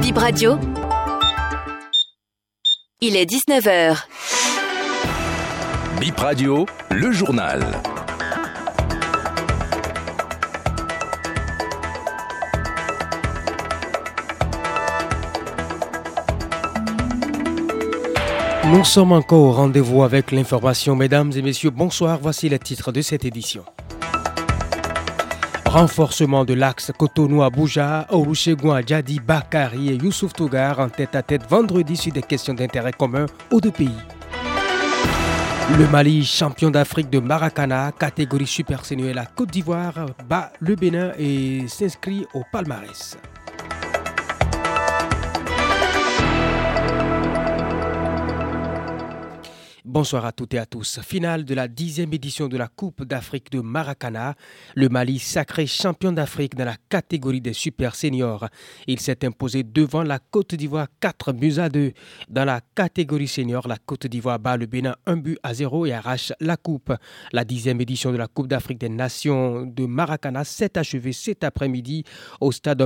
Bip Radio. Il est 19h. Bip Radio, le journal. Nous sommes encore au rendez-vous avec l'information. Mesdames et messieurs, bonsoir. Voici les titres de cette édition. Renforcement de l'axe Cotonou-Abuja, Olusegun Adjadi, Bakari et Youssouf Tougar en tête à tête vendredi sur des questions d'intérêt commun aux deux pays. Le Mali, champion d'Afrique de Maracana, catégorie super senior, la Côte d'Ivoire bat le Bénin et s'inscrit au palmarès. Bonsoir à toutes et à tous. Finale de la dixième édition de la Coupe d'Afrique de Maracana. Le Mali sacré champion d'Afrique dans la catégorie des super seniors. Il s'est imposé devant la Côte d'Ivoire 4 buts à 2. Dans la catégorie senior, la Côte d'Ivoire bat le Bénin 1 but à 0 et arrache la Coupe. La dixième édition de la Coupe d'Afrique des Nations de Maracana s'est achevée cet après-midi au stade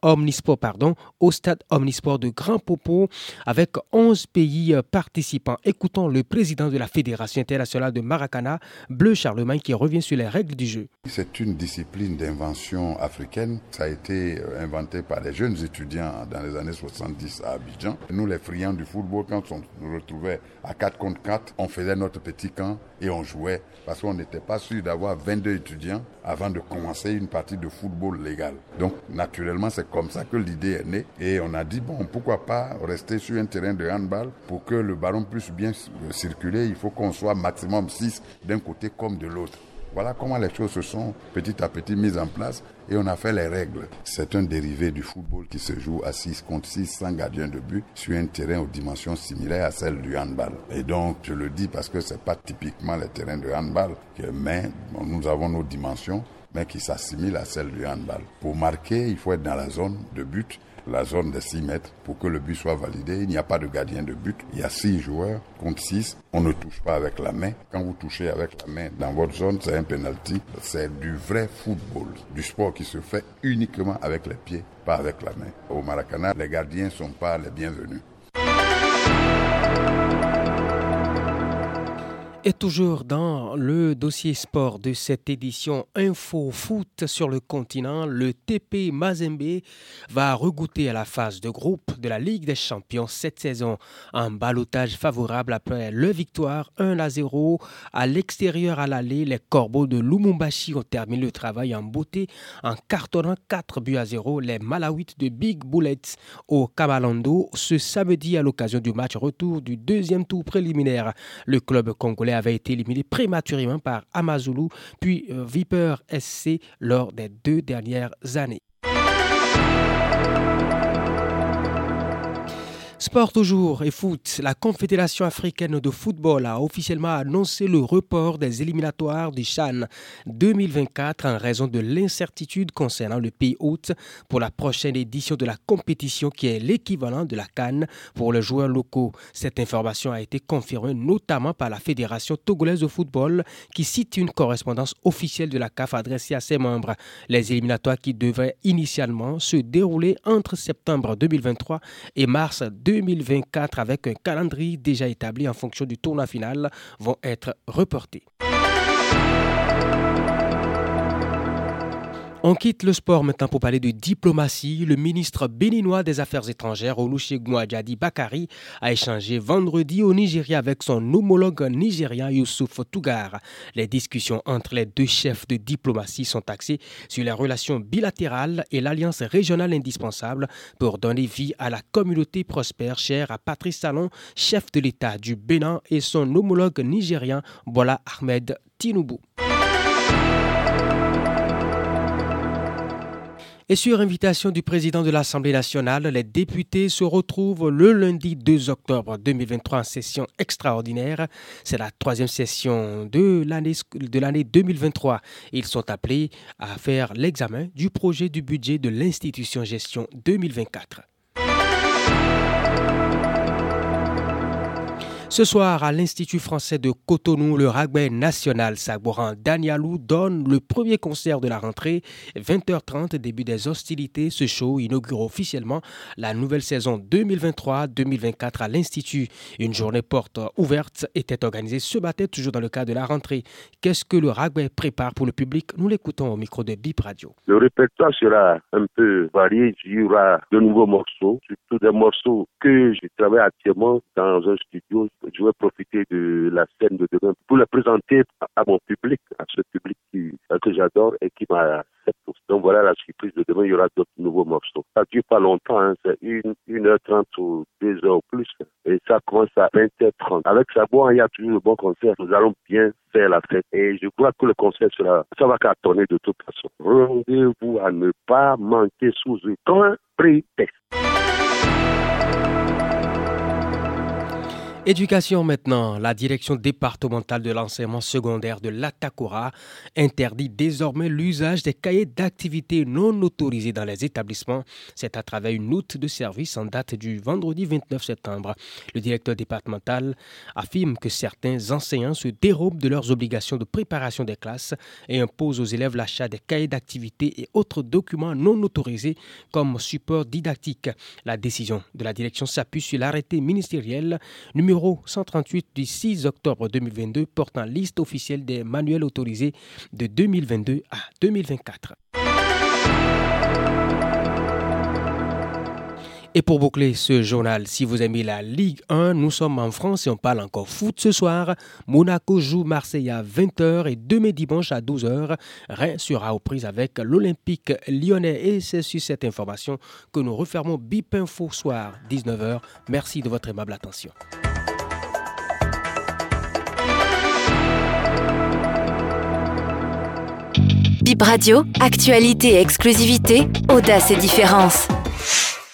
Omnisport, pardon, au stade Omnisport de Grand Popo avec 11 pays participants. Écoutons le président de la Fédération internationale de Maracana, Bleu Charlemagne, qui revient sur les règles du jeu. C'est une discipline d'invention africaine. Ça a été euh, inventé par les jeunes étudiants dans les années 70 à Abidjan. Nous, les friands du football, quand on nous retrouvait à 4 contre 4, on faisait notre petit camp et on jouait parce qu'on n'était pas sûr d'avoir 22 étudiants avant de commencer une partie de football légal. Donc, naturellement, c'est comme ça que l'idée est née et on a dit, bon, pourquoi pas rester sur un terrain de handball pour que le ballon puisse bien circuler, il faut qu'on soit maximum 6 d'un côté comme de l'autre. Voilà comment les choses se sont petit à petit mises en place et on a fait les règles. C'est un dérivé du football qui se joue à 6 contre 6 sans gardien de but sur un terrain aux dimensions similaires à celles du handball. Et donc, je le dis parce que c'est pas typiquement les terrains de handball, mais nous avons nos dimensions mais qui s'assimilent à celles du handball. Pour marquer, il faut être dans la zone de but la zone de 6 mètres pour que le but soit validé. Il n'y a pas de gardien de but. Il y a 6 joueurs contre 6. On ne touche pas avec la main. Quand vous touchez avec la main dans votre zone, c'est un penalty. C'est du vrai football, du sport qui se fait uniquement avec les pieds, pas avec la main. Au Maracana, les gardiens ne sont pas les bienvenus. Et toujours dans le dossier sport de cette édition Info Foot sur le continent, le TP Mazembe va regoûter à la phase de groupe de la Ligue des Champions cette saison. Un balotage favorable après le victoire 1 à 0 à l'extérieur à l'aller. Les Corbeaux de Lumumbashi ont terminé le travail en beauté en cartonnant 4 buts à 0 les Malawites de Big Bullets au Kamalando ce samedi à l'occasion du match retour du deuxième tour préliminaire. Le club congolais avait été éliminé prématurément par Amazulu puis euh, Viper SC lors des deux dernières années. Sport toujours et foot. La Confédération africaine de football a officiellement annoncé le report des éliminatoires du Chan 2024 en raison de l'incertitude concernant le pays hôte pour la prochaine édition de la compétition qui est l'équivalent de la Cannes pour les joueurs locaux. Cette information a été confirmée notamment par la Fédération togolaise de football qui cite une correspondance officielle de la CAF adressée à ses membres. Les éliminatoires qui devaient initialement se dérouler entre septembre 2023 et mars 2024 2024 avec un calendrier déjà établi en fonction du tournoi final vont être reportés. On quitte le sport maintenant pour parler de diplomatie. Le ministre béninois des Affaires étrangères, Olusegun Adjadi Bakari, a échangé vendredi au Nigeria avec son homologue nigérien Youssouf Tougar. Les discussions entre les deux chefs de diplomatie sont axées sur les relations bilatérales et l'alliance régionale indispensable pour donner vie à la communauté prospère chère à Patrice Salon, chef de l'État du Bénin, et son homologue nigérien Bola Ahmed Tinubu. Et sur invitation du président de l'Assemblée nationale, les députés se retrouvent le lundi 2 octobre 2023 en session extraordinaire. C'est la troisième session de l'année 2023. Ils sont appelés à faire l'examen du projet du budget de l'institution gestion 2024. Ce soir, à l'Institut français de Cotonou, le rugby national Sagboran Danialou donne le premier concert de la rentrée. 20h30, début des hostilités. Ce show inaugure officiellement la nouvelle saison 2023-2024 à l'Institut. Une journée porte ouverte était organisée ce matin, toujours dans le cadre de la rentrée. Qu'est-ce que le rugby prépare pour le public? Nous l'écoutons au micro de Bip Radio. Le répertoire sera un peu varié. Il y aura de nouveaux morceaux, surtout des morceaux que je travaille actuellement dans un studio je vais profiter de la scène de demain pour la présenter à mon public, à ce public que j'adore et qui m'a donc voilà la surprise de demain, il y aura d'autres nouveaux morceaux. Ça dure pas longtemps, hein, c'est 1h30 ou 2h ou plus. Et ça commence à 20h30. Avec Sabon, il y a toujours le bon concert. Nous allons bien faire la fête. Et je crois que le concert sera, ça va cartonner de toute façon. Rendez-vous à ne pas manquer sous un prétexte. Éducation maintenant. La direction départementale de l'enseignement secondaire de l'Atakora interdit désormais l'usage des cahiers d'activités non autorisés dans les établissements. C'est à travers une note de service en date du vendredi 29 septembre. Le directeur départemental affirme que certains enseignants se dérobent de leurs obligations de préparation des classes et imposent aux élèves l'achat des cahiers d'activités et autres documents non autorisés comme support didactique. La décision de la direction s'appuie sur l'arrêté ministériel numéro numéro 138 du 6 octobre 2022 portant liste officielle des manuels autorisés de 2022 à 2024. Et pour boucler ce journal, si vous aimez la Ligue 1, nous sommes en France et on parle encore foot ce soir. Monaco joue Marseille à 20h et demain dimanche à 12h. Reims sera aux prises avec l'Olympique lyonnais. Et c'est sur cette information que nous refermons BIP Info soir 19h. Merci de votre aimable attention. Bip Radio, actualité et exclusivité, audace et différence.